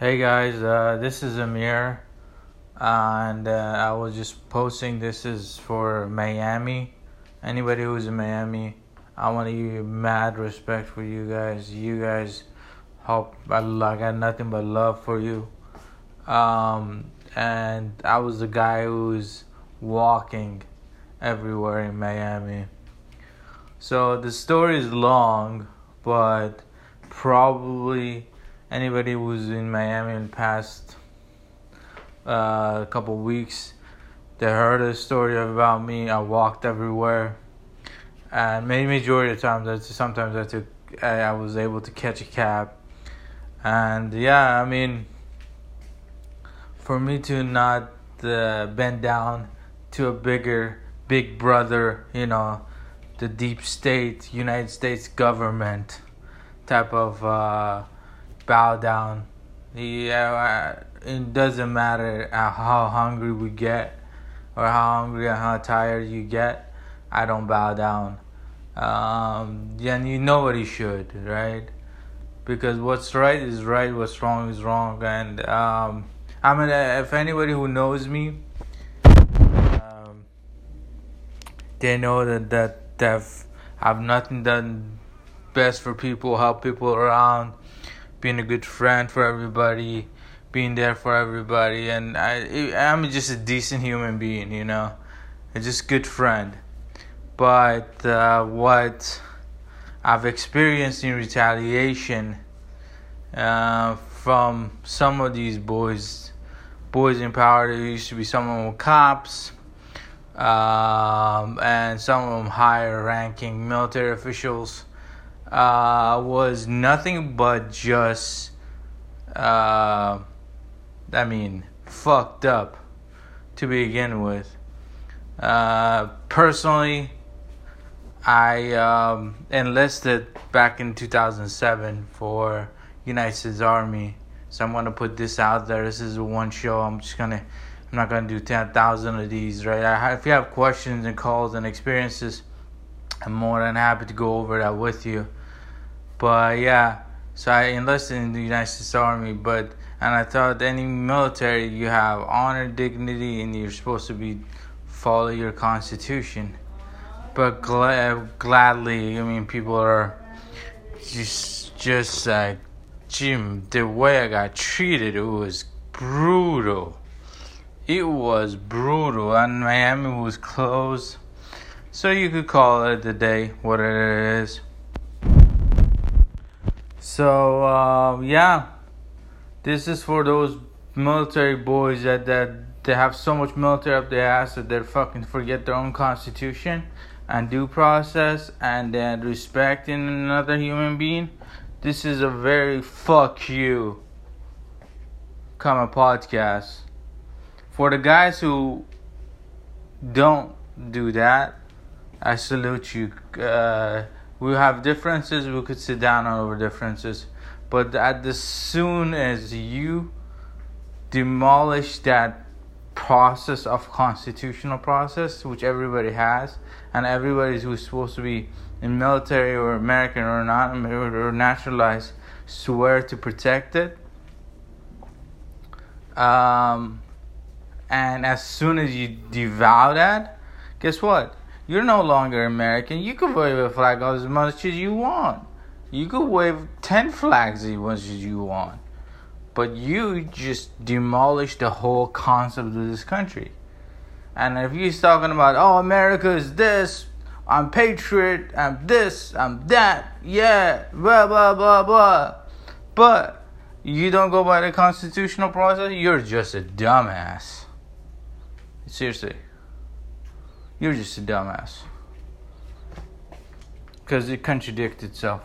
Hey guys, uh, this is Amir, and uh, I was just posting. This is for Miami. Anybody who's in Miami, I want to give you mad respect for you guys. You guys help. I, got nothing but love for you. Um, and I was the guy who's walking everywhere in Miami. So the story is long, but probably anybody who's in Miami in the past uh, couple weeks, they heard a story about me. I walked everywhere, and maybe majority of times, that sometimes I took, I, I was able to catch a cab, and yeah, I mean, for me to not uh, bend down to a bigger, big brother, you know, the deep state, United States government type of. Uh, bow down. Yeah, it doesn't matter how hungry we get or how hungry and how tired you get. I don't bow down. Um, and you know what you should, right? Because what's right is right, what's wrong is wrong. And um, I mean, if anybody who knows me, um, they know that that that I've nothing done best for people, help people around being a good friend for everybody, being there for everybody, and I I'm just a decent human being, you know, a just good friend. But uh, what I've experienced in retaliation uh, from some of these boys, boys in power, there used to be some of them cops. Um, and some of them higher ranking military officials uh, was nothing but just, uh, I mean, fucked up to begin with. Uh, personally, I um, enlisted back in 2007 for United States Army. So I'm gonna put this out there. This is one show. I'm just gonna. I'm not gonna do 10,000 of these, right? I, if you have questions and calls and experiences, I'm more than happy to go over that with you. But yeah, so I enlisted in the United States Army. But and I thought any military you have honor, dignity, and you're supposed to be follow your constitution. But gl- gladly, I mean, people are just just like Jim. The way I got treated, it was brutal. It was brutal, and Miami was closed. So you could call it a day, what it is. So uh, yeah, this is for those military boys that that they have so much military up their ass that they fucking forget their own constitution and due process and then respecting another human being. This is a very fuck you kind of podcast. For the guys who don't do that, I salute you. Uh, we have differences we could sit down on over differences. But at the soon as you demolish that process of constitutional process which everybody has and everybody who's supposed to be in military or american or not or naturalized swear to protect it um, and as soon as you devour that guess what you're no longer American. You can wave a flag as much as you want. You could wave 10 flags as much as you want. But you just demolish the whole concept of this country. And if you're talking about, oh, America is this, I'm patriot, I'm this, I'm that, yeah, blah, blah, blah, blah. But you don't go by the constitutional process, you're just a dumbass. Seriously. You're just a dumbass. Because it contradicts itself.